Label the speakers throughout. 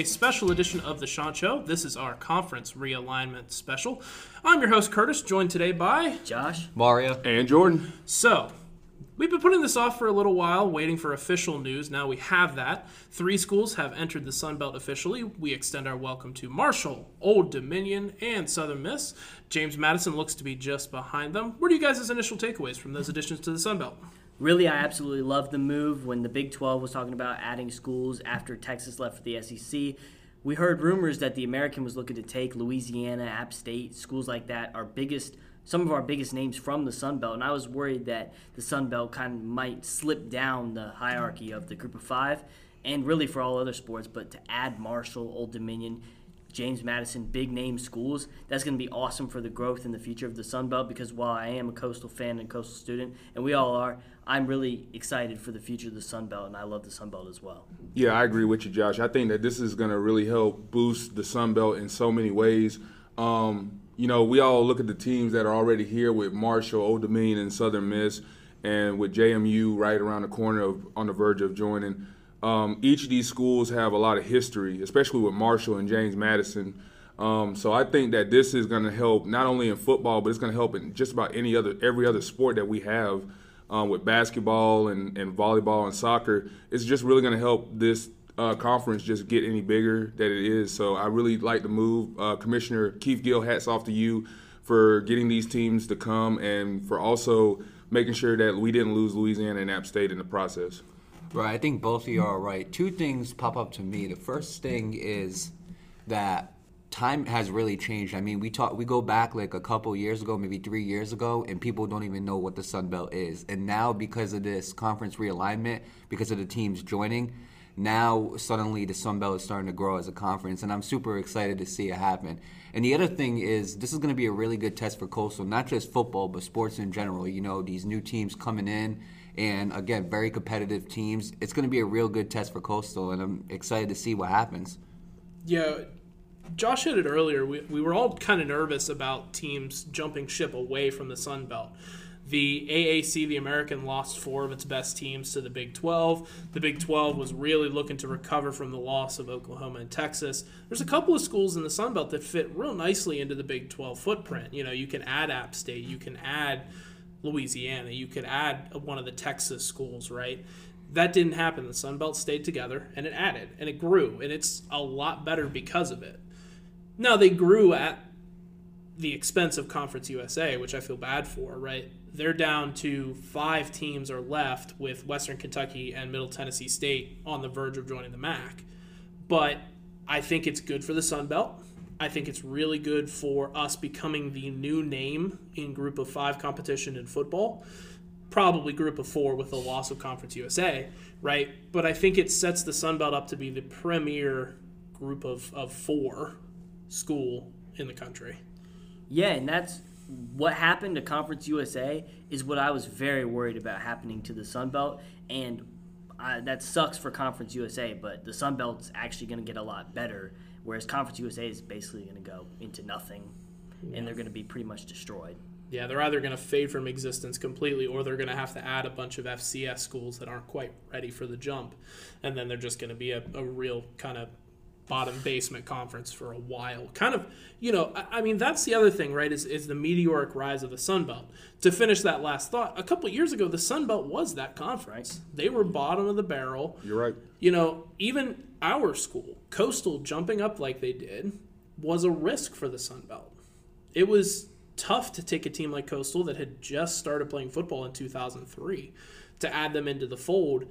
Speaker 1: a special edition of The Chant Show. This is our conference realignment special. I'm your host, Curtis, joined today by
Speaker 2: Josh,
Speaker 3: Mario,
Speaker 4: and Jordan.
Speaker 1: So, We've been putting this off for a little while, waiting for official news. Now we have that. Three schools have entered the Sun Belt officially. We extend our welcome to Marshall, Old Dominion, and Southern Miss. James Madison looks to be just behind them. What are you guys' initial takeaways from those additions to the Sun Belt?
Speaker 2: Really, I absolutely love the move when the Big 12 was talking about adding schools after Texas left for the SEC. We heard rumors that the American was looking to take Louisiana, App State, schools like that, our biggest – some of our biggest names from the Sun Belt, and I was worried that the Sun Belt kind of might slip down the hierarchy of the Group of Five, and really for all other sports. But to add Marshall, Old Dominion, James Madison, big name schools, that's going to be awesome for the growth in the future of the Sun Belt. Because while I am a coastal fan and coastal student, and we all are, I'm really excited for the future of the Sun Belt, and I love the Sun Belt as well.
Speaker 4: Yeah, I agree with you, Josh. I think that this is going to really help boost the Sun Belt in so many ways. Um, you know, we all look at the teams that are already here with Marshall, Old Dominion, and Southern Miss, and with JMU right around the corner of on the verge of joining. Um, each of these schools have a lot of history, especially with Marshall and James Madison. Um, so I think that this is going to help not only in football, but it's going to help in just about any other every other sport that we have um, with basketball and, and volleyball and soccer. It's just really going to help this uh, conference just get any bigger that it is. So I really like the move. Uh, Commissioner Keith Gill, hats off to you for getting these teams to come and for also making sure that we didn't lose Louisiana and App State in the process.
Speaker 3: Right, I think both of you are right. Two things pop up to me. The first thing is that time has really changed. I mean, we talk, we go back like a couple years ago, maybe three years ago, and people don't even know what the Sun Belt is. And now, because of this conference realignment, because of the teams joining, now suddenly the Sun Belt is starting to grow as a conference, and I'm super excited to see it happen. And the other thing is, this is going to be a really good test for Coastal, not just football, but sports in general. You know, these new teams coming in, and again, very competitive teams. It's going to be a real good test for Coastal, and I'm excited to see what happens.
Speaker 1: Yeah, Josh hit it earlier. We, we were all kind of nervous about teams jumping ship away from the Sun Belt. The AAC, the American, lost four of its best teams to the Big 12. The Big 12 was really looking to recover from the loss of Oklahoma and Texas. There's a couple of schools in the Sun Belt that fit real nicely into the Big 12 footprint. You know, you can add App State, you can add Louisiana, you could add one of the Texas schools, right? That didn't happen. The Sun Belt stayed together and it added and it grew, and it's a lot better because of it. Now, they grew at the expense of Conference USA, which I feel bad for, right? they're down to five teams are left with Western Kentucky and Middle Tennessee State on the verge of joining the MAC. But I think it's good for the Sun Belt. I think it's really good for us becoming the new name in Group of Five competition in football. Probably Group of Four with the loss of Conference USA, right? But I think it sets the Sun Belt up to be the premier group of, of four school in the country.
Speaker 2: Yeah, and that's what happened to Conference USA is what I was very worried about happening to the Sun Belt, and uh, that sucks for Conference USA. But the Sun Belt's actually going to get a lot better, whereas Conference USA is basically going to go into nothing, yeah. and they're going to be pretty much destroyed.
Speaker 1: Yeah, they're either going to fade from existence completely, or they're going to have to add a bunch of FCS schools that aren't quite ready for the jump, and then they're just going to be a, a real kind of bottom basement conference for a while. Kind of, you know, I, I mean, that's the other thing, right? Is, is the meteoric rise of the Sun Belt. To finish that last thought, a couple years ago, the Sun Belt was that conference. They were bottom of the barrel.
Speaker 4: You're right.
Speaker 1: You know, even our school, Coastal, jumping up like they did, was a risk for the Sun Belt. It was tough to take a team like Coastal that had just started playing football in 2003 to add them into the fold.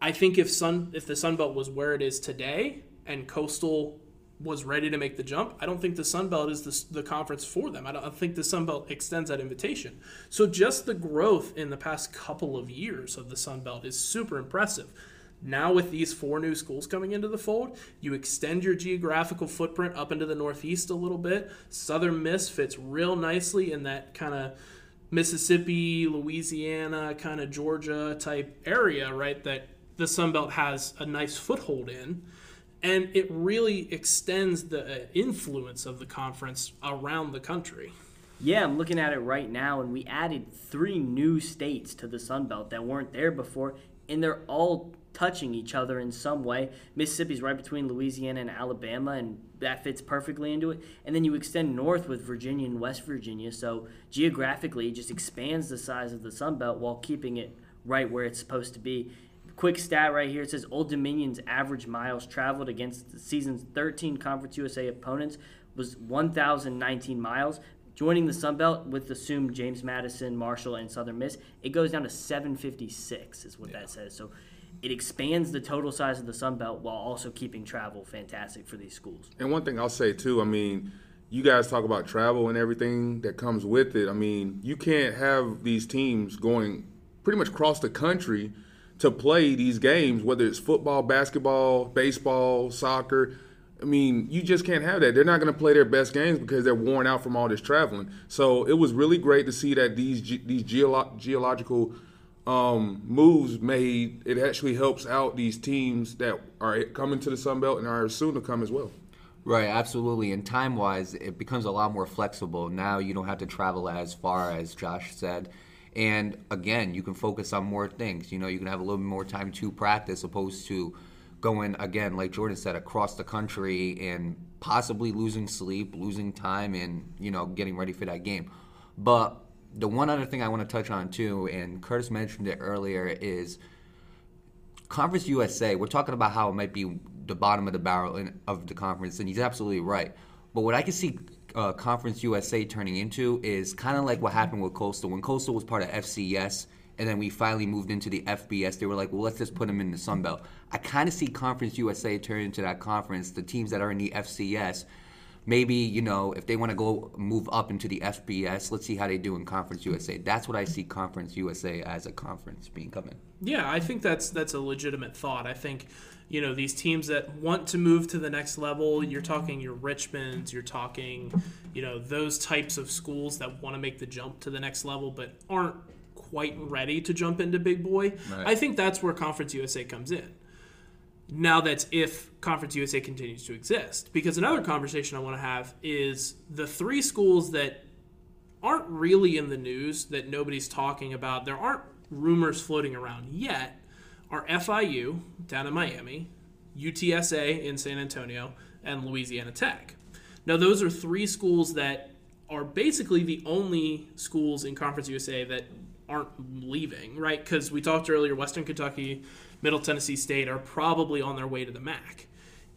Speaker 1: I think if Sun if the Sun Belt was where it is today, and Coastal was ready to make the jump, I don't think the Sun Belt is the, the conference for them. I don't think the Sun Belt extends that invitation. So just the growth in the past couple of years of the Sun Belt is super impressive. Now, with these four new schools coming into the fold, you extend your geographical footprint up into the Northeast a little bit. Southern Miss fits real nicely in that kind of Mississippi, Louisiana, kind of Georgia type area, right? That the Sun Belt has a nice foothold in and it really extends the uh, influence of the conference around the country.
Speaker 2: Yeah, I'm looking at it right now, and we added three new states to the Sun Belt that weren't there before, and they're all touching each other in some way. Mississippi's right between Louisiana and Alabama, and that fits perfectly into it. And then you extend north with Virginia and West Virginia, so geographically it just expands the size of the Sun Belt while keeping it right where it's supposed to be. Quick stat right here it says Old Dominion's average miles traveled against the season's 13 Conference USA opponents was 1,019 miles. Joining the Sun Belt with the assumed James Madison, Marshall, and Southern Miss, it goes down to 756, is what that says. So it expands the total size of the Sun Belt while also keeping travel fantastic for these schools.
Speaker 4: And one thing I'll say too, I mean, you guys talk about travel and everything that comes with it. I mean, you can't have these teams going pretty much across the country to play these games, whether it's football, basketball, baseball, soccer. I mean, you just can't have that. They're not going to play their best games because they're worn out from all this traveling. So it was really great to see that these these geolo- geological um, moves made. It actually helps out these teams that are coming to the Sun Belt and are soon to come as well.
Speaker 3: Right, absolutely. And time wise, it becomes a lot more flexible. Now you don't have to travel as far as Josh said. And again, you can focus on more things. You know, you can have a little bit more time to practice opposed to going again, like Jordan said, across the country and possibly losing sleep, losing time, and you know, getting ready for that game. But the one other thing I want to touch on too, and Curtis mentioned it earlier, is Conference USA. We're talking about how it might be the bottom of the barrel in, of the conference, and he's absolutely right. But what I can see uh, Conference USA turning into is kind of like what happened with Coastal. When Coastal was part of FCS, and then we finally moved into the FBS, they were like, well, let's just put them in the Sun Belt. I kind of see Conference USA turn into that conference. The teams that are in the FCS, maybe, you know, if they want to go move up into the FBS, let's see how they do in Conference USA. That's what I see Conference USA as a conference being coming.
Speaker 1: Yeah, I think that's that's a legitimate thought. I think you know these teams that want to move to the next level. You're talking your Richmonds. You're talking you know those types of schools that want to make the jump to the next level, but aren't quite ready to jump into big boy.
Speaker 3: Right.
Speaker 1: I think that's where Conference USA comes in. Now that's if Conference USA continues to exist. Because another conversation I want to have is the three schools that aren't really in the news that nobody's talking about. There aren't rumors floating around yet. Are FIU down in Miami, UTSA in San Antonio, and Louisiana Tech. Now those are three schools that are basically the only schools in Conference USA that aren't leaving, right? Because we talked earlier, Western Kentucky, Middle Tennessee State are probably on their way to the MAC.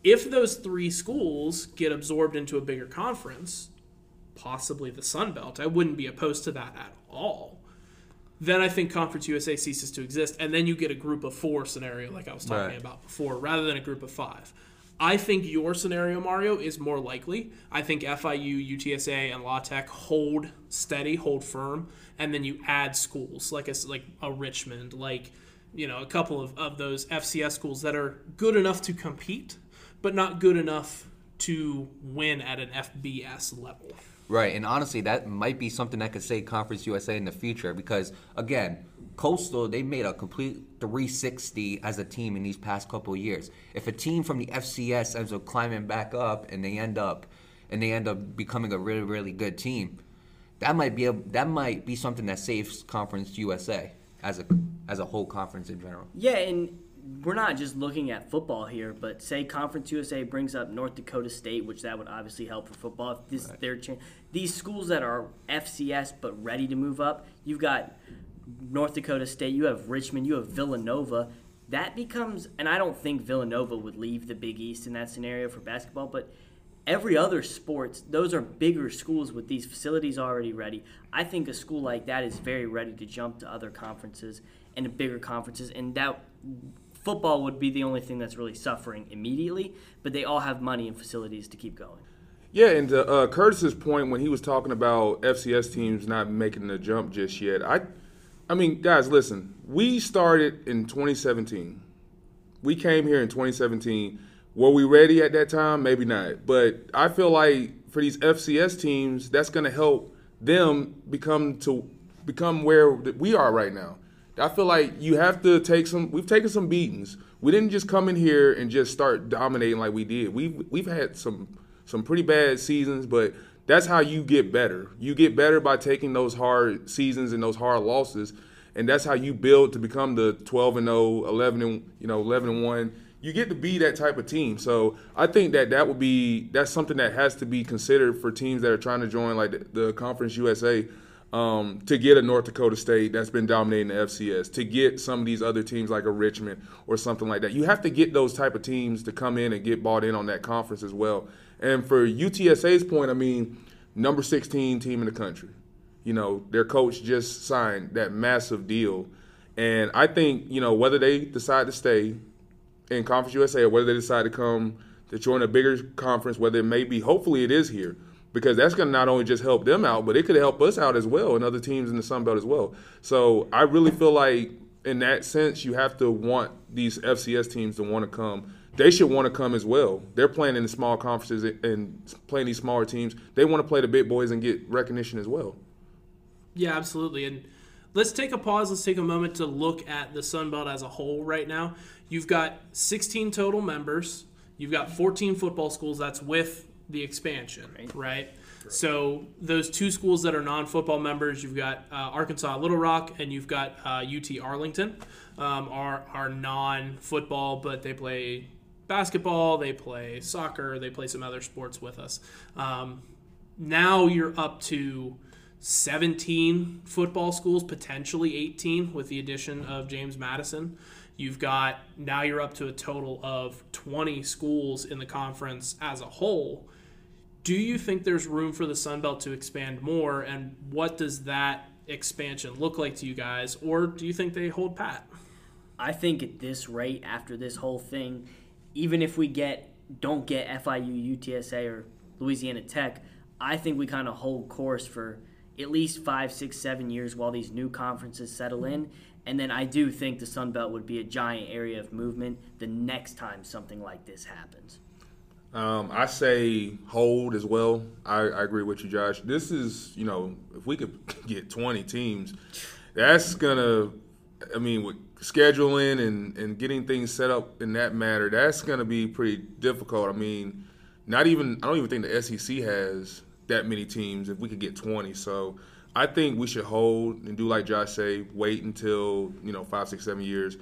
Speaker 1: If those three schools get absorbed into a bigger conference, possibly the Sun Belt, I wouldn't be opposed to that at all. Then I think Conference USA ceases to exist, and then you get a group of four scenario like I was talking
Speaker 3: Right.
Speaker 1: about before, rather than a group of five. I think your scenario, Mario, is more likely. I think FIU, UTSA, and La Tech hold steady, hold firm, and then you add schools like a, like a Richmond, like you know a couple of, of those FCS schools that are good enough to compete, but not good enough to win at an FBS level.
Speaker 3: Right, and honestly, that might be something that could save Conference USA in the future because, again, Coastal they made a complete 360 as a team in these past couple of years. If a team from the FCS ends up climbing back up and they end up and they end up becoming a really really good team, that might be a that might be something that saves Conference USA as a as a whole conference in general.
Speaker 2: Yeah, and we're not just looking at football here, but say Conference USA brings up North Dakota State, which that would obviously help for football. If this their chan these schools that are FCS but ready to move up, you've got North Dakota State, you have Richmond, you have Villanova. That becomes, and I don't think Villanova would leave the Big East in that scenario for basketball, but every other sports, those are bigger schools with these facilities already ready. I think a school like that is very ready to jump to other conferences and to bigger conferences, and that football would be the only thing that's really suffering immediately. But they all have money and facilities to keep going.
Speaker 4: Yeah, and uh, Curtis's point when he was talking about FCS teams not making the jump just yet, I, I mean, guys, listen. We started in 2017. We came here in 2017. Were we ready at that time? Maybe not. But I feel like for these FCS teams, that's going to help them become to become where we are right now. I feel like you have to take some. We've taken some beatings. We didn't just come in here and just start dominating like we did. We've we've had some some pretty bad seasons, but that's how you get better. You get better by taking those hard seasons and those hard losses, and that's how you build to become the 12 and 0, 11 and you know 11 and 1. You get to be that type of team. So I think that that would be that's something that has to be considered for teams that are trying to join like the, the Conference USA. Um, to get a North Dakota State that's been dominating the FCS, to get some of these other teams like a Richmond or something like that. You have to get those type of teams to come in and get bought in on that conference as well. And for UTSA's point, I mean, number 16 team in the country. You know, their coach just signed that massive deal. And I think, you know, whether they decide to stay in Conference USA or whether they decide to come to join a bigger conference, whether it may be, hopefully it is here because that's going to not only just help them out, but it could help us out as well and other teams in the Sun Belt as well. So I really feel like in that sense, you have to want these FCS teams to want to come. They should want to come as well. They're playing in the small conferences and playing these smaller teams. They want to play the big boys and get recognition as well.
Speaker 1: Yeah, absolutely. And let's take a pause. Let's take a moment to look at the Sun Belt as a whole right now. You've got 16 total members. You've got 14 football schools. That's with the expansion, right? right? So those two schools that are non-football members, you've got uh, Arkansas Little Rock and you've got uh, UT Arlington, um, are are non-football, but they play basketball, they play soccer, they play some other sports with us. Um, now you're up to 17 football schools, potentially 18 with the addition of James Madison. You've got now you're up to a total of 20 schools in the conference as a whole do you think there's room for the Sun Belt to expand more, and what does that expansion look like to you guys, or do you think they hold pat?
Speaker 2: I think at this rate, after this whole thing, even if we get don't get FIU, UTSA, or Louisiana Tech, I think we kind of hold course for at least five, six, seven years while these new conferences settle in. And then I do think the Sun Belt would be a giant area of movement the next time something like this happens.
Speaker 4: Um, I say hold as well. I, I, agree with you, Josh. This is, you know, if we could get 20 teams, that's gonna. I mean, with scheduling and and getting things set up in that matter, that's gonna be pretty difficult. I mean, not even. I don't even think the SEC has that many teams. If we could get 20, so I think we should hold and do like Josh say, wait until you know five, six, seven years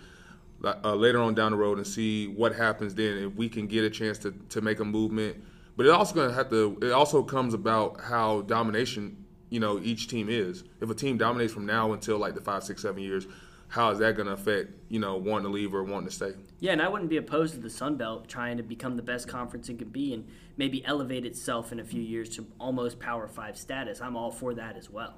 Speaker 4: uh, later on down the road and see what happens then if we can get a chance to, to make a movement. But it also to have to. It also comes about how domination, you know, each team is. If a team dominates from now until like the five, six, seven years, how is that going to affect you know wanting to leave or wanting to stay?
Speaker 2: Yeah, and I wouldn't be opposed to the Sun Belt trying to become the best conference it could be and maybe elevate itself in a few years to almost Power Five status. I'm all for that as well.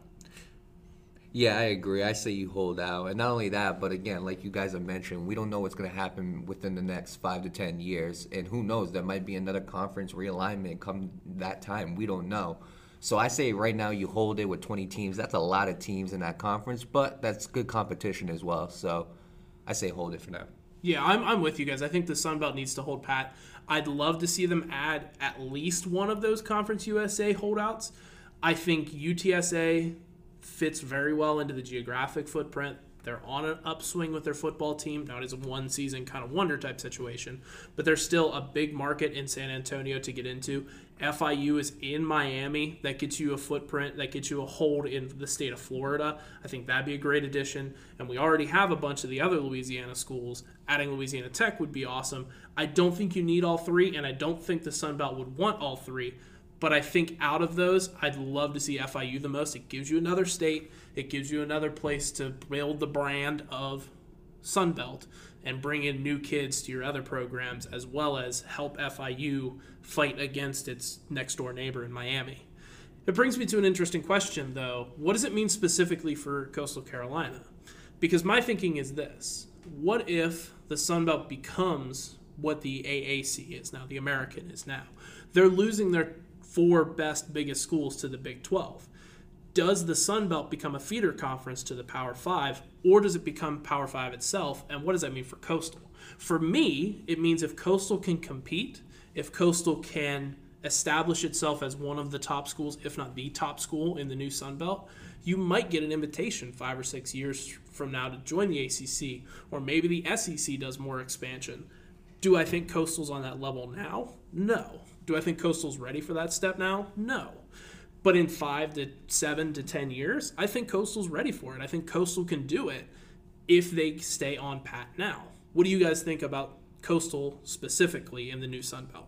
Speaker 3: Yeah, I agree. I say you hold out. And not only that, but again, like you guys have mentioned, we don't know what's going to happen within the next five to 10 years. And who knows, there might be another conference realignment come that time. We don't know. So I say right now you hold it with 20 teams. That's a lot of teams in that conference, but that's good competition as well. So I say hold it for now.
Speaker 1: Yeah, I'm, I'm with you guys. I think the Sun Belt needs to hold pat. I'd love to see them add at least one of those Conference USA holdouts. I think UTSA, fits very well into the geographic footprint. They're on an upswing with their football team. Now it is a one season kind of wonder type situation, but there's still a big market in San Antonio to get into. FIU is in Miami. That gets you a footprint, that gets you a hold in the state of Florida. I think that'd be a great addition. And we already have a bunch of the other Louisiana schools. Adding Louisiana Tech would be awesome. I don't think you need all three, and I don't think the Sun Belt would want all three. But I think out of those, I'd love to see FIU the most. It gives you another state, it gives you another place to build the brand of Sunbelt and bring in new kids to your other programs, as well as help FIU fight against its next door neighbor in Miami. It brings me to an interesting question, though. What does it mean specifically for Coastal Carolina? Because my thinking is this what if the Sunbelt becomes what the AAC is now, the American is now? They're losing their four best biggest schools to the Big 12. Does the Sun Belt become a feeder conference to the Power 5 or does it become Power 5 itself and what does that mean for Coastal? For me, it means if Coastal can compete, if Coastal can establish itself as one of the top schools, if not the top school in the new Sun Belt, you might get an invitation five or six years from now to join the ACC, or maybe the SEC does more expansion. Do I think Coastal's on that level now? No. Do I think Coastal's ready for that step now? No. But in five to seven to 10 years, I think Coastal's ready for it. I think Coastal can do it if they stay on pat now. What do you guys think about Coastal specifically in the new Sun Belt?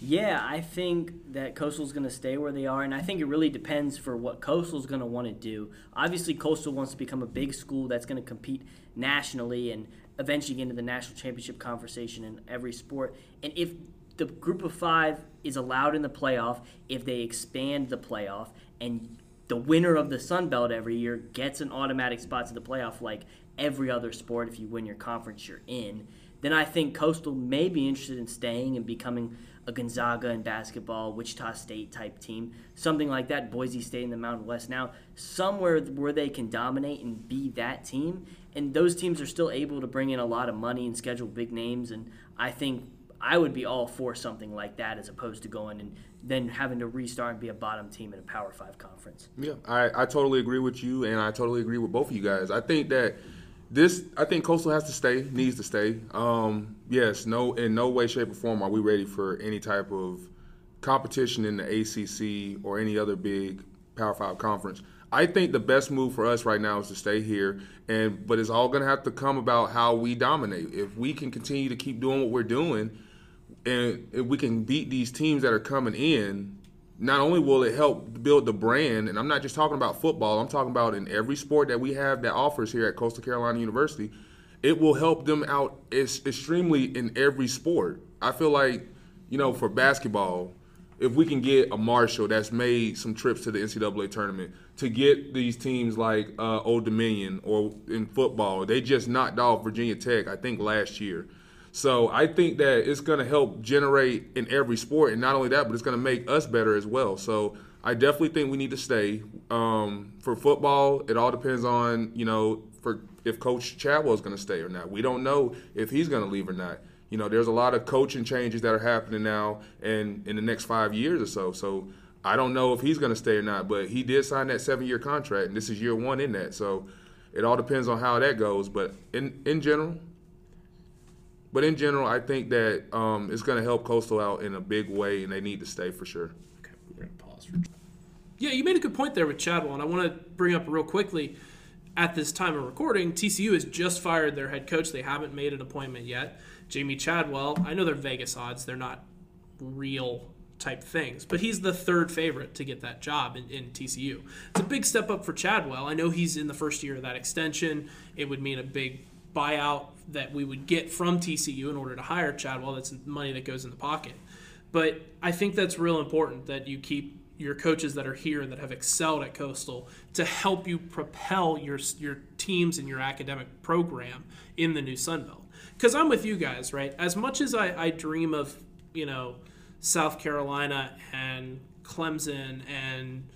Speaker 2: Yeah, I think that Coastal's going to stay where they are, and I think it really depends for what Coastal's going to want to do. Obviously, Coastal wants to become a big school that's going to compete nationally and eventually get into the national championship conversation in every sport. And if the group of five is allowed in the playoff, if they expand the playoff, and the winner of the Sun Belt every year gets an automatic spot to the playoff, like every other sport, if you win your conference, you're in, then I think Coastal may be interested in staying and becoming a Gonzaga in basketball, Wichita State type team, something like that, Boise State in the Mountain West now, somewhere where they can dominate and be that team. And those teams are still able to bring in a lot of money and schedule big names. And I think I would be all for something like that as opposed to going and then having to restart and be a bottom team in a Power Five conference.
Speaker 4: Yeah, I, I totally agree with you, and I totally agree with both of you guys. I think that this, I think Coastal has to stay, needs to stay. Um, yes, no, in no way, shape, or form are we ready for any type of competition in the ACC or any other big Power Five conference. I think the best move for us right now is to stay here, and but it's all going to have to come about how we dominate. If we can continue to keep doing what we're doing, and if we can beat these teams that are coming in, not only will it help build the brand, and I'm not just talking about football, I'm talking about in every sport that we have that offers here at Coastal Carolina University, it will help them out It's extremely in every sport. I feel like, you know, for basketball, if we can get a Marshall that's made some trips to the NCAA tournament, to get these teams like uh, Old Dominion or in football, they just knocked off Virginia Tech, I think, last year. So I think that it's going to help generate in every sport, and not only that, but it's going to make us better as well. So I definitely think we need to stay. Um, for football, it all depends on you know for if Coach Chadwell is going to stay or not. We don't know if he's going to leave or not. You know, there's a lot of coaching changes that are happening now, and in the next five years or so. So I don't know if he's going to stay or not, but he did sign that seven-year contract, and this is year one in that. So it all depends on how that goes. But in in general, but in general, I think that um, it's going to help Coastal out in a big way, and they need to stay for sure.
Speaker 1: Okay, we're going to pause for. Yeah, you made a good point there with Chadwell, and I want to bring up real quickly. At this time of recording, TCU has just fired their head coach. They haven't made an appointment yet. Jamie Chadwell, I know they're Vegas odds; they're not real type things. But he's the third favorite to get that job in, in, TCU. It's a big step up for Chadwell. I know he's in the first year of that extension. It would mean a big buyout that we would get from TCU in order to hire Chadwell. That's money that goes in the pocket. But I think that's real important that you keep your coaches that are here that have excelled at Coastal to help you propel your your teams and your academic program in the new Sun Belt. Because I'm with you guys, right? As much as I, I dream of, you know, South Carolina and Clemson and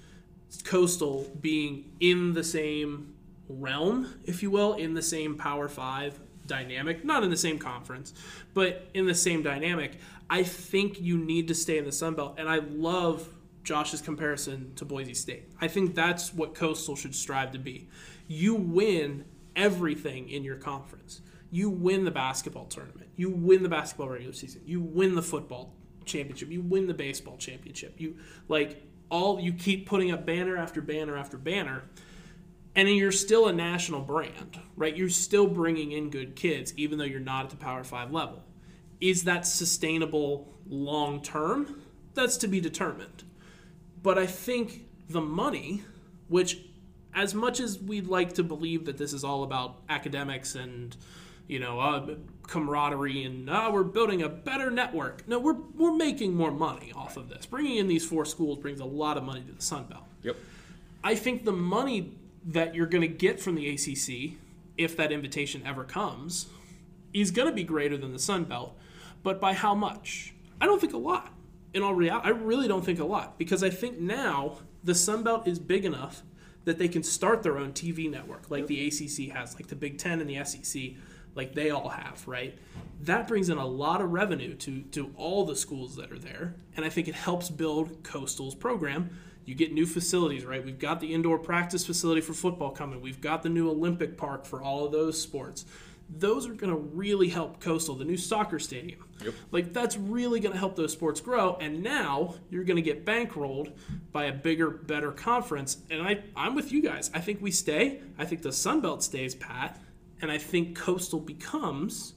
Speaker 1: Coastal being in the same realm, if you will, in the same Power Five dynamic, not in the same conference, but in the same dynamic. I think you need to stay in the Sun Belt, and I love Josh's comparison to Boise State. I think that's what Coastal should strive to be. You win everything in your conference. You win the basketball tournament. You win the basketball regular season. You win the football championship. You win the baseball championship. You like all you keep putting up banner after banner after banner and you're still a national brand, right? You're still bringing in good kids, even though you're not at the Power Five level. Is that sustainable long term? That's to be determined. But I think the money, which, as much as we'd like to believe that this is all about academics and you know, uh, camaraderie and uh, we're building a better network. No, we're we're making more money off of this. Bringing in these four schools brings a lot of money to the Sun Belt.
Speaker 4: Yep.
Speaker 1: I think the money that you're going to get from the ACC, if that invitation ever comes, is going to be greater than the Sun Belt. But by how much? I don't think a lot. In all reality, I really don't think a lot because I think now the Sun Belt is big enough that they can start their own TV network like the ACC has, like the Big Ten and the SEC, like they all have, right? That brings in a lot of revenue to, to all the schools that are there. And I think it helps build Coastal's program you get new facilities, right? We've got the indoor practice facility for football coming. We've got the new Olympic park for all of those sports. those are going to really help Coastal, the new soccer stadium. Yep. Like that's really going to help those sports grow. And now you're going to get bankrolled by a bigger, better conference. And I, I'm with you guys. I think we stay. I think the Sun Belt stays pat, and I think Coastal becomes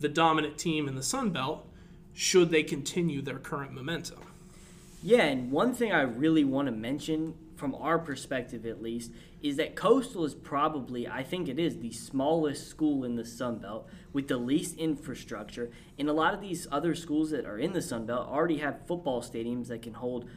Speaker 1: the dominant team in the Sun Belt should they continue their current momentum.
Speaker 2: Yeah, and one thing I really want to mention, from our perspective at least, is that Coastal is probably, I think it is, the smallest school in the Sun Belt with the least infrastructure. And a lot of these other schools that are in the Sun Belt already have football stadiums that can hold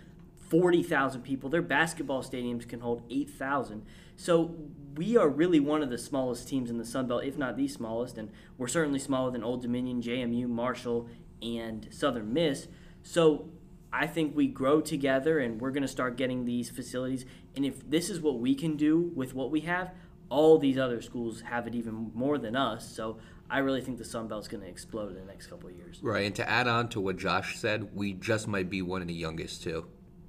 Speaker 2: 40,000 people. Their basketball stadiums can hold 8,000. So we are really one of the smallest teams in the Sun Belt, if not the smallest. And we're certainly smaller than Old Dominion, JMU, Marshall, and Southern Miss. So I think we grow together and we're going to start getting these facilities. And if this is what we can do with what we have, all these other schools have it even more than us. So I really think the Sun Belt's going to explode in the next couple of years.
Speaker 3: Right, and to add on to what Josh said, we just might be one of the youngest too,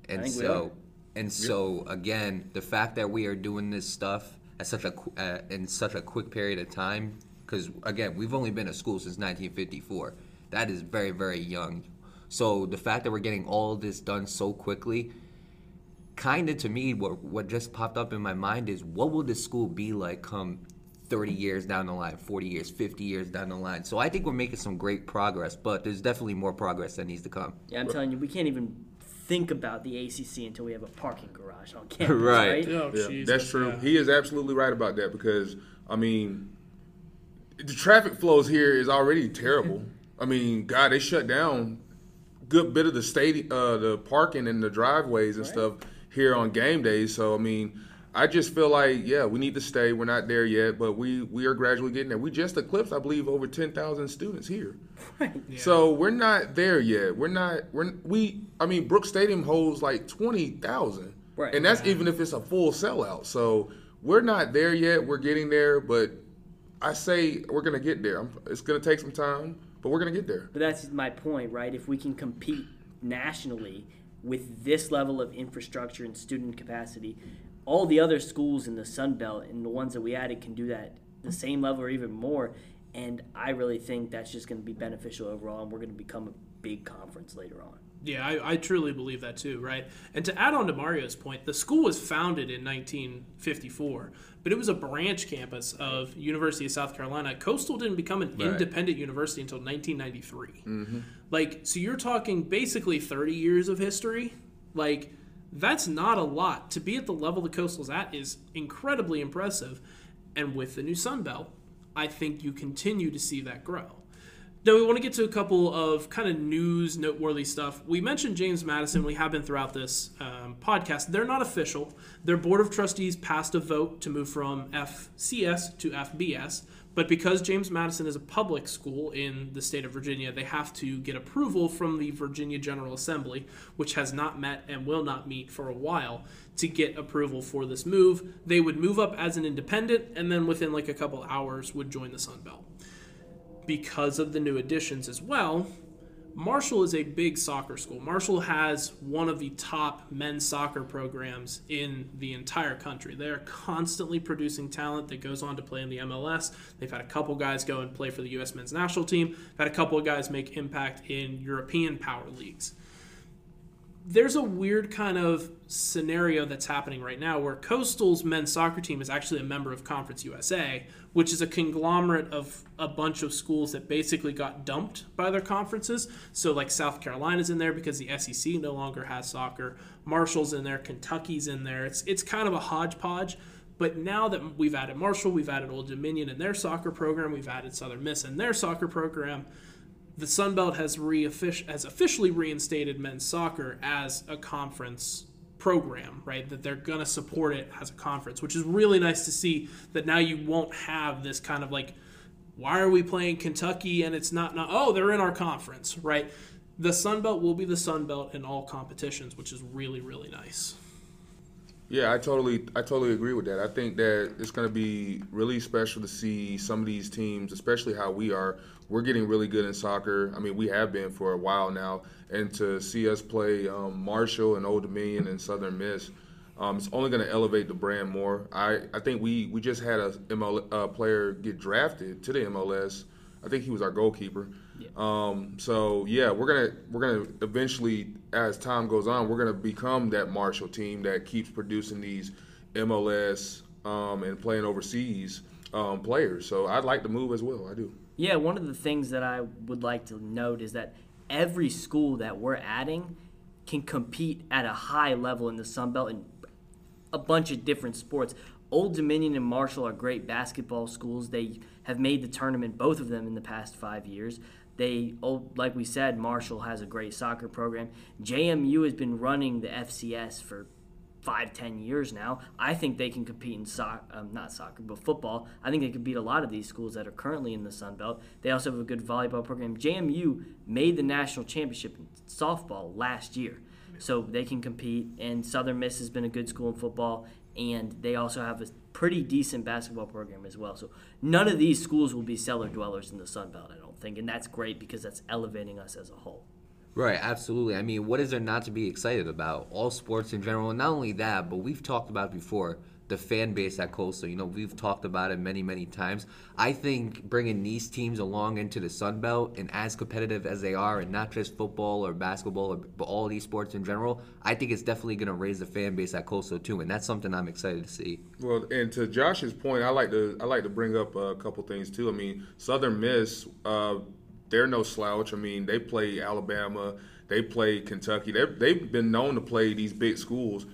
Speaker 3: and so and so again, the fact that we are doing this stuff at such a uh, in such a quick period of time, because again, we've only been a school since 1954. That is very very young. So the fact that we're getting all this done so quickly, kind of to me, what what just popped up in my mind is what will this school be like come 30 years down the line, 40 years, 50 years down the line. So I think we're making some great progress, but there's definitely more progress that needs to come.
Speaker 2: Yeah, I'm telling you, we can't even think about the ACC until we have a parking garage on campus. right. right?
Speaker 4: Oh, yeah, that's true. Yeah. He is absolutely right about that because I mean, the traffic flows here is already terrible. I mean, God, they shut down good bit of the stadium, uh, the parking and the driveways and right. stuff here on game days. So I mean, I just feel like yeah, we need to stay. We're not there yet, but we we are gradually getting there. We just eclipsed, I believe, over ten thousand students here. Right. Yeah. So we're not there yet. We're not. We're we. I mean, Brooks Stadium holds like twenty thousand. Right. And that's yeah. even if it's a full sellout. So we're not there yet. We're getting there, but I say we're gonna get there. It's gonna take some time but we're going to get there.
Speaker 2: But that's my point, right? If we can compete nationally with this level of infrastructure and student capacity, all the other schools in the Sun Belt and the ones that we added can do that the same level or even more. And I really think that's just going to be beneficial overall, and we're going to become a big conference later on.
Speaker 1: Yeah, I, I, truly believe that too, right? And to add on to Mario's point, the school was founded in 1954, but it was a branch campus of University of South Carolina. Coastal didn't become an right. independent university until 1993. Mm-hmm. Like, so you're talking basically 30 years of history. Like, that's not a lot. To be at the level the Coastal's at is incredibly impressive. And with the new Sun Belt, I think you continue to see that grow. Now we want to get to a couple of kind of news, noteworthy stuff. We mentioned James Madison. We have been throughout this um, podcast. They're not official. Their board of trustees passed a vote to move from FCS to FBS, but because James Madison is a public school in the state of Virginia, they have to get approval from the Virginia General Assembly, which has not met and will not meet for a while to get approval for this move. They would move up as an independent, and then within like a couple hours would join the Sun Belt because of the new additions as well, Marshall is a big soccer school. Marshall has one of the top men's soccer programs in the entire country. They are constantly producing talent that goes on to play in the MLS. They've had a couple guys go and play for the U.S. men's national team. They've had a couple of guys make impact in European power leagues there's a weird kind of scenario that's happening right now where Coastal's men's soccer team is actually a member of Conference USA, which is a conglomerate of a bunch of schools that basically got dumped by their conferences. So, like South Carolina's in there because the SEC no longer has soccer. Marshall's in there, Kentucky's in there. It's it's kind of a hodgepodge. But now that we've added Marshall, we've added Old Dominion in their soccer program, we've added Southern Miss in their soccer program the Sun Belt has has officially reinstated men's soccer as a conference program, right? That they're going to support it as a conference, which is really nice to see that now you won't have this kind of like why are we playing Kentucky and it's not not oh, they're in our conference, right? The Sun Belt will be the Sun Belt in all competitions, which is really really nice.
Speaker 4: Yeah, I totally I totally agree with that. I think that it's going to be really special to see some of these teams, especially how we are. We're getting really good in soccer. I mean, we have been for a while now, and to see us play um, Marshall and Old Dominion and Southern Miss, Um, it's only going to elevate the brand more. I, I think we, we just had a ML, uh, player get drafted to the MLS. I think he was our goalkeeper. Yeah. Um, so yeah, we're gonna we're gonna eventually, as time goes on, we're gonna become that Marshall team that keeps producing these MLS um, and playing overseas um, players. So I'd like to move as well. I do.
Speaker 2: Yeah, one of the things that I would like to note is that every school that we're adding can compete at a high level in the Sun Belt in a bunch of different sports. Old Dominion and Marshall are great basketball schools. They have made the tournament, both of them, in the past five years. They, like we said, Marshall has a great soccer program. JMU has been running the FCS for five, ten years now. I think they can compete in soccer, um, not soccer, but football. I think they could beat a lot of these schools that are currently in the Sun Belt. They also have a good volleyball program. JMU made the national championship in softball last year, so they can compete. And Southern Miss has been a good school in football, and they also have a pretty decent basketball program as well. So none of these schools will be cellar dwellers in the Sun Belt, don't think, and that's great because that's elevating us as a whole.
Speaker 3: Right, absolutely. I mean, what is there not to be excited about? All sports in general, and not only that, but we've talked about before the fan base at Coastal. You know, we've talked about it many, many times. I think bringing these teams along into the Sun Belt and as competitive as they are, and not just football or basketball, but all these sports in general, I think it's definitely going to raise the fan base at Coastal too, and that's something I'm excited to see.
Speaker 4: Well, and to Josh's point, I like to I like to bring up a couple things too. I mean, Southern Miss. Uh, they're no slouch. I mean, they play Alabama, they play Kentucky. they they've been known to play these big schools.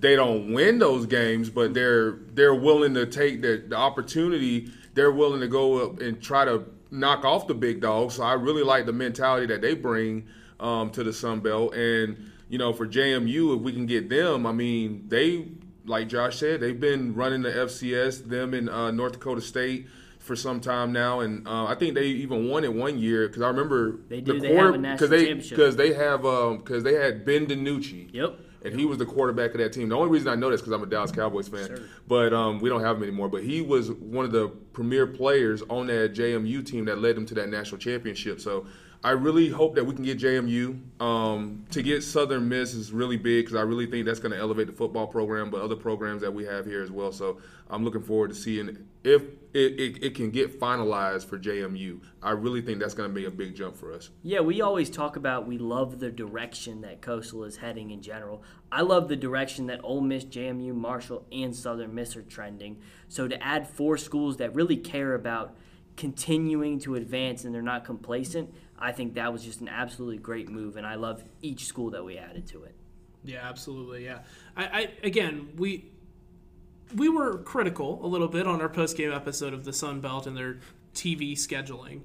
Speaker 4: They don't win those games, but they're they're willing to take the, the opportunity. They're willing to go up and try to knock off the big dogs. So I really like the mentality that they bring um, to the Sun Belt. And you know, for JMU, if we can get them, I mean, they like Josh said, they've been running the FCS. Them in uh, North Dakota State for some time now, and uh, I think they even won it one year because I remember
Speaker 2: they did. The they quarter, have a national
Speaker 4: they, Because they have because um, they had Ben DiNucci.
Speaker 2: Yep.
Speaker 4: And he was the quarterback of that team. The only reason I know this because I'm a Dallas Cowboys fan, sure. but um, we don't have him anymore. But he was one of the premier players on that JMU team that led them to that national championship. So I really hope that we can get JMU. Um, to get Southern Miss is really big because I really think that's going to elevate the football program, but other programs that we have here as well. So I'm looking forward to seeing if it, it, it can get finalized for JMU. I really think that's going to be a big jump for us.
Speaker 2: Yeah, we always talk about we love the direction that Coastal is heading in general. I love the direction that Ole Miss, JMU, Marshall, and Southern Miss are trending. So to add four schools that really care about continuing to advance and they're not complacent – I think that was just an absolutely great move, and I love each school that we added to it.
Speaker 1: Yeah, absolutely. Yeah, I, I again we we were critical a little bit on our post game episode of the Sun Belt and their TV scheduling,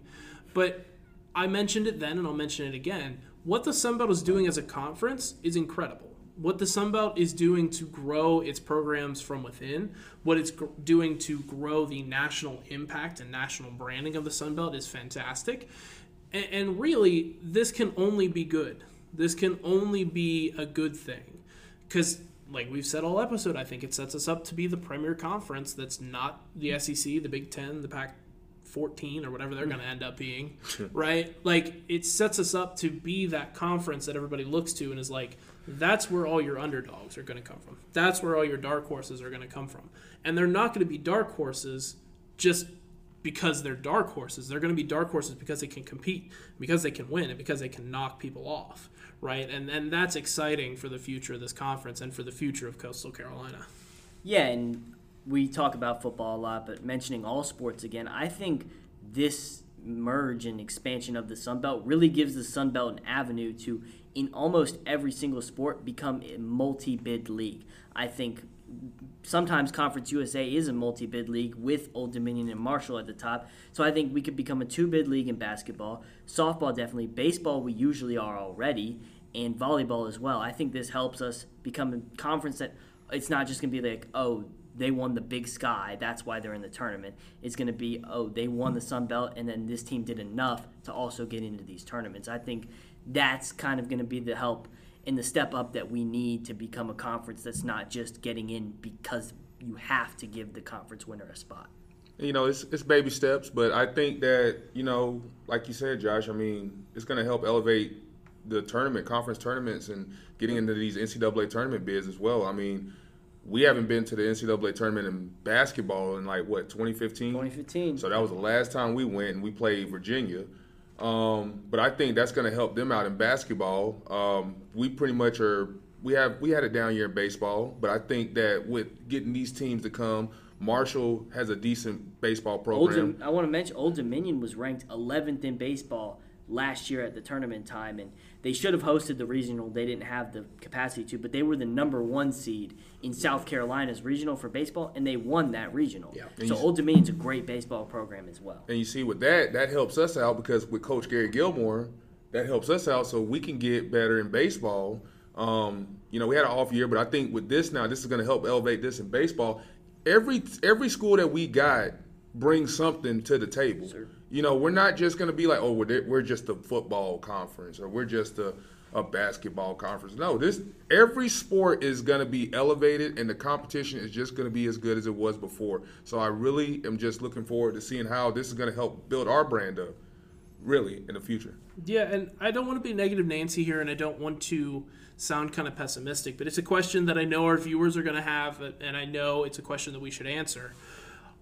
Speaker 1: but I mentioned it then, and I'll mention it again. What the Sun Belt is doing as a conference is incredible. What the Sun Belt is doing to grow its programs from within, what it's gr- doing to grow the national impact and national branding of the Sun Belt is fantastic. And, and really, this can only be good. This can only be a good thing. Because, like we've said all episode, I think it sets us up to be the premier conference that's not the SEC, the Big Ten, the Pac 14 or whatever they're mm. going to end up being, right? Like it sets us up to be that conference that everybody looks to and is like, that's where all your underdogs are going to come from. That's where all your dark horses are going to come from. And they're not going to be dark horses just because they're dark horses. They're going to be dark horses because they can compete, because they can win, and because they can knock people off, right? And and that's exciting for the future of this conference and for the future of Coastal Carolina.
Speaker 2: Yeah, and we talk about football a lot, but mentioning all sports again, I think this merge and expansion of the Sun Belt really gives the Sun Belt an avenue to, in almost every single sport, become a multi-bid league. I think sometimes Conference USA is a multi bid league with Old Dominion and Marshall at the top. So I think we could become a two bid league in basketball. Softball, definitely. Baseball, we usually are already. And volleyball as well. I think this helps us become a conference that it's not just going to be like, oh, they won the Big Sky. That's why they're in the tournament. It's going to be, oh, they won the Sun Belt, and then this team did enough to also get into these tournaments. I think that's kind of going to be the help and the step up that we need to become a conference that's not just getting in because you have to give the conference winner a spot.
Speaker 4: You know, it's it's baby steps, but I think that you know, like you said, Josh. I mean, it's going to help elevate
Speaker 5: the tournament, conference tournaments, and getting into these NCAA tournament bids as well. I mean, we haven't been to the NCAA tournament in basketball in like what 2015.
Speaker 2: 2015.
Speaker 5: So that was the last time we went, and we played Virginia. Um, but I think that's going to help them out in basketball. Um, we pretty much are. We have we had a down year in baseball, but I think that with getting these teams to come, Marshall has a decent baseball program.
Speaker 2: Dom- I want to mention Old Dominion was ranked 11th in baseball last year at the tournament time, and they should have hosted the regional. They didn't have the capacity to, but they were the number one seed in South Carolina's regional for baseball, and they won that regional.
Speaker 1: Yeah.
Speaker 5: And
Speaker 2: So
Speaker 5: you-
Speaker 2: Old Dominion's a great baseball program as well.
Speaker 5: And you see, with that, that helps us out because with Coach Gary Gilmore, that helps us out so we can get better in baseball. Um, you know, we had an off year, but I think with this now, this is going to help elevate this in baseball. Every every school that we got brings something to the table.
Speaker 2: Sure.
Speaker 5: You know, we're not just going to be like, oh, we're we're just a football conference or we're just a a basketball conference. No, this every sport is going to be elevated, and the competition is just going to be as good as it was before. So I really am just looking forward to seeing how this is going to help build our brand up, really, in the future.
Speaker 1: Yeah, and I don't want to be negative Nancy here, and I don't want to sound kind of pessimistic, but it's a question that I know our viewers are going to have, and I know it's a question that we should answer.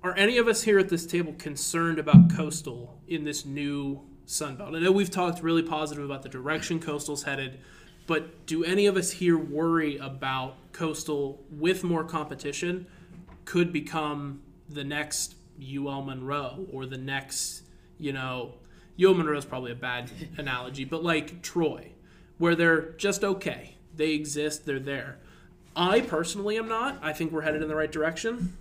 Speaker 1: Are any of us here at this table concerned about Coastal in this new Sun Belt? I know we've talked really positive about the direction Coastal's headed, but do any of us here worry about Coastal with more competition could become the next UL Monroe or the next, you know, UL Monroe is probably a bad analogy, but like Troy, where they're just okay. They exist, they're there. I personally am not. I think we're headed in the right direction.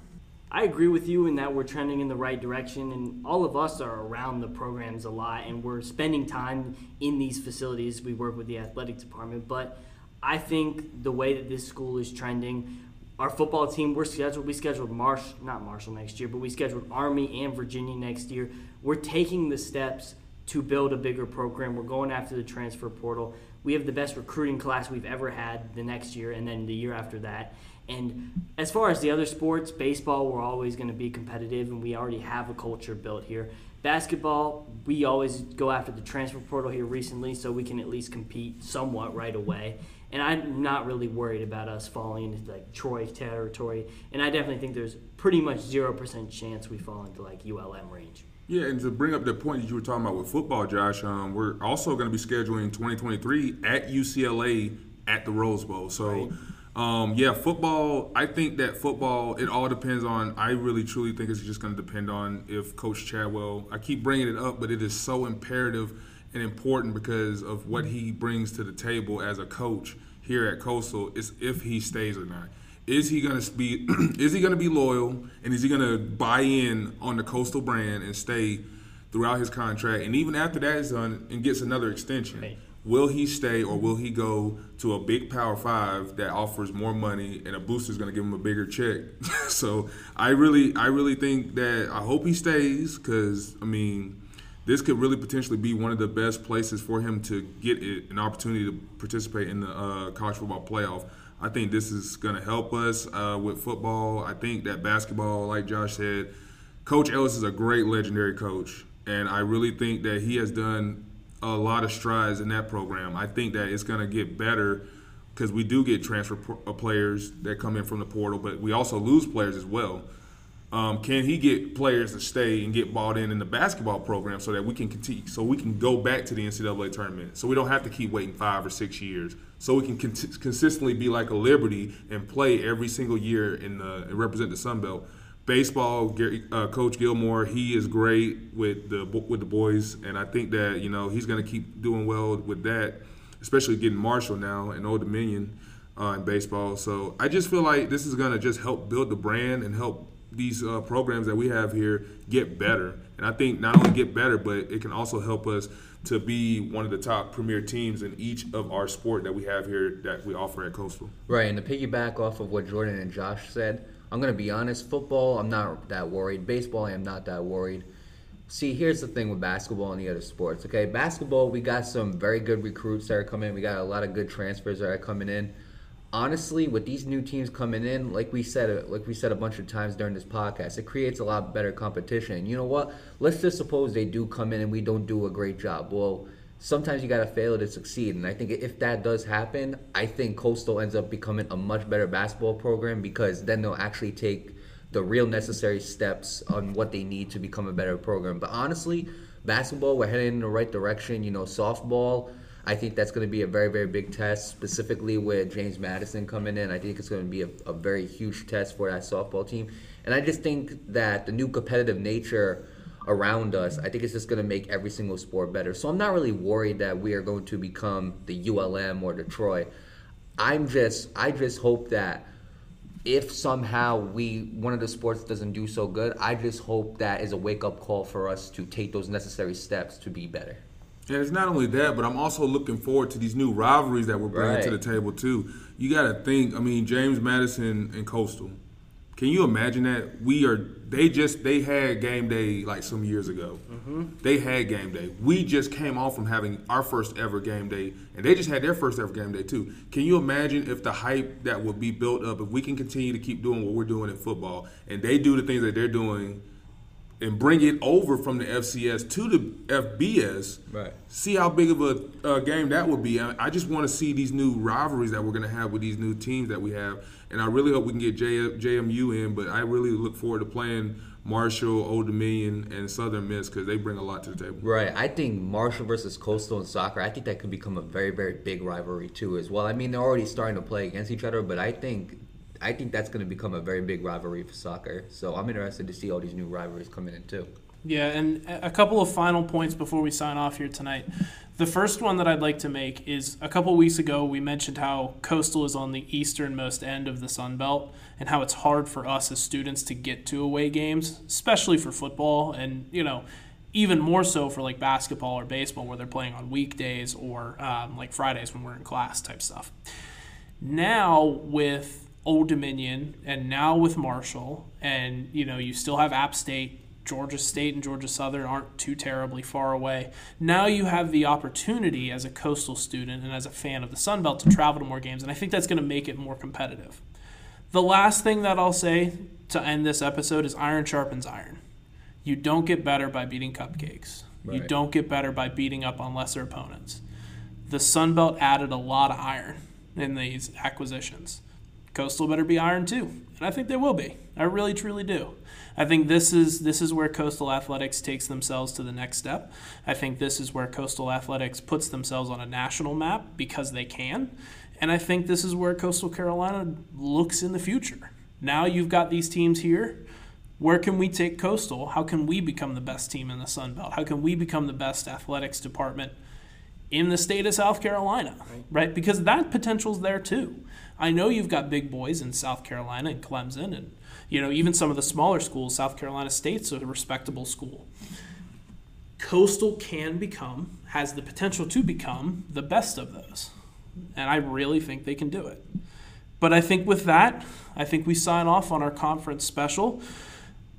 Speaker 2: I agree with you in that we're trending in the right direction, and all of us are around the programs a lot, and we're spending time in these facilities. We work with the athletic department, but I think the way that this school is trending, our football team, we're scheduled. We scheduled Marsh, not Marshall next year, but we scheduled Army and Virginia next year. We're taking the steps to build a bigger program. We're going after the transfer portal. We have the best recruiting class we've ever had the next year, and then the year after that. And as far as the other sports, baseball, we're always going to be competitive, and we already have a culture built here. Basketball, we always go after the transfer portal here recently, so we can at least compete somewhat right away. And I'm not really worried about us falling into like Troy territory. And I definitely think there's pretty much zero percent chance we fall into like ULM range.
Speaker 4: Yeah, and to bring up the point that you were talking about with football, Josh, um, we're also going to be scheduling 2023 at UCLA at the Rose Bowl. So, um, yeah, football. I think that football. It all depends on. I really truly think it's just going to depend on if Coach Chadwell. I keep bringing it up, but it is so imperative and important because of what he brings to the table as a coach here at Coastal. Is if he stays or not. Is he gonna be? is he gonna be loyal? And is he gonna buy in on the Coastal brand and stay throughout his contract? And even after that is done and gets another extension. Will he stay or will he go to a big Power Five that offers more money and a booster is gonna give him a bigger check? so I really, I really think that I hope he stays because I mean. This could really potentially be one of the best places for him to get it, an opportunity to participate in the uh, college football playoff. I think this is going to help us uh, with football. I think that basketball, like Josh said, Coach Ellis is a great legendary coach, and I really think that he has done a lot of strides in that program. I think that it's going to get better because we do get transfer uh, players that come in from the portal, but we also lose players as well. Um, can he get players to stay and get bought in in the basketball program so that we can continue, so we can go back to the NCAA tournament, so we don't have to keep waiting five or six years, so we can con- consistently be like a Liberty and play every single year in the and represent the Sun Belt. Baseball, uh, Coach Gilmore, he is great with the with the boys, and I think that you know he's going to keep doing well with that, especially getting Marshall now and Old Dominion uh, in baseball. So I just feel like this is going to just help build the brand and help these uh, programs that we have here get better. And I think not only get better, but it can also help us to be one of the top premier teams in each of our sport that we have here that we offer at Coastal.
Speaker 3: Right, and to piggyback off of what Jordan and Josh said, I'm going to be honest. Football, I'm not that worried. Baseball, I am not that worried. See, here's the thing with basketball and the other sports. Okay, basketball, we got some very good recruits that are coming. in. We got a lot of good transfers that are coming in. Honestly, with these new teams coming in, like we said, uh, like we said a bunch of times during this podcast, it creates a lot better competition. You know what? Let's just suppose they do come in and we don't do a great job. Well, sometimes you gotta fail to succeed. And I think if that does happen, I think Coastal ends up becoming a much better basketball program because then they'll actually take the real necessary steps on what they need to become a better program. But honestly, basketball, we're heading in the right direction. You know, softball. I think that's going to be a very, very big test, specifically with James Madison coming in. I think it's going to be a, a very huge test for that softball team. And I just think that the new competitive nature around us, I think it's just going to make every single sport better. So I'm not really worried that we are going to become the ULM or Detroit. I'm just, I just hope that if somehow we one of the sports doesn't do so good, I just hope that is a wake up call for us to take those necessary steps to be better.
Speaker 4: And it's not only that, but I'm also looking forward to these new rivalries that we're bringing
Speaker 3: Right.
Speaker 4: to the table too. You got to think. I mean, James Madison and Coastal. Can you imagine that we are? They just they had game day like some years ago. Mm-hmm. They had game day. We just came off from having our first ever game day, and they just had their first ever game day too. Can you imagine if the hype that would be built up if we can continue to keep doing what we're doing in football, and they do the things that they're doing, and bring it over from the FCS to the FBS?
Speaker 3: Right.
Speaker 4: see how big of a uh, game that would be. I, I just want to see these new rivalries that we're going to have with these new teams that we have, and I really hope we can get J, JMU in. But I really look forward to playing Marshall, Old Dominion, and Southern Miss because they bring a lot to the table.
Speaker 3: Right. I think Marshall versus Coastal in soccer, I think that could become a very, very big rivalry too as well. I mean, they're already starting to play against each other, but I think I think that's going to become a very big rivalry for soccer. So I'm interested to see all these new rivalries coming in too.
Speaker 1: Yeah, and a couple of final points before we sign off here tonight. The first one that I'd like to make is a couple weeks ago we mentioned how Coastal is on the easternmost end of the Sun Belt and how it's hard for us as students to get to away games, especially for football and, you know, even more so for like basketball or baseball where they're playing on weekdays or um, like Fridays when we're in class type stuff. Now with Old Dominion and now with Marshall, and you know you still have App State, Georgia State, and Georgia Southern aren't too terribly far away. Now you have the opportunity as a coastal student and as a fan of the Sun Belt to travel to more games, and I think that's going to make it more competitive. The last thing that I'll say to end this episode is iron sharpens iron. You don't get better by beating cupcakes. You don't get better by beating up on lesser opponents. The Sun Belt added a lot of iron in these acquisitions. Coastal better be iron too, and I think they will be. I really truly do. I think this is this is where Coastal Athletics takes themselves to the next step. I think this is where Coastal Athletics puts themselves on a national map because they can, and I think this is where Coastal Carolina looks in the future. Now you've got these teams here. Where can we take Coastal? How can we become the best team in the Sun Belt? How can we become the best athletics department in the state of South Carolina, right? Because that potential's there too. I know you've got big boys in South Carolina and Clemson, and you know even some of the smaller schools. South Carolina State's a respectable school. Coastal can become, has the potential to become the best of those, and I really think they can do it. But I think with that, I think we sign off on our conference special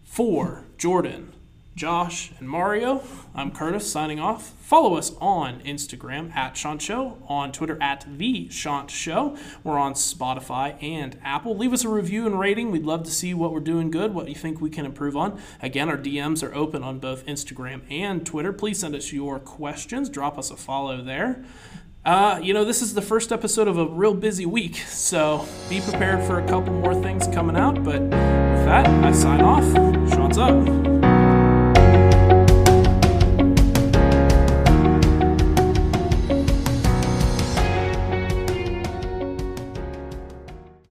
Speaker 1: for Jordan, Josh, and Mario. I'm Curtis signing off. Follow us on Instagram at Chant Show, on Twitter at The Chant Show. We're on Spotify and Apple. Leave us a review and rating. We'd love to see what we're doing good, what you think we can improve on. Again, our DMs are open on both Instagram and Twitter. Please send us your questions. Drop us a follow there. Uh, you know, this is the first episode of a real busy week, so be prepared for a couple more things coming out. But with that, I sign off. Chants up.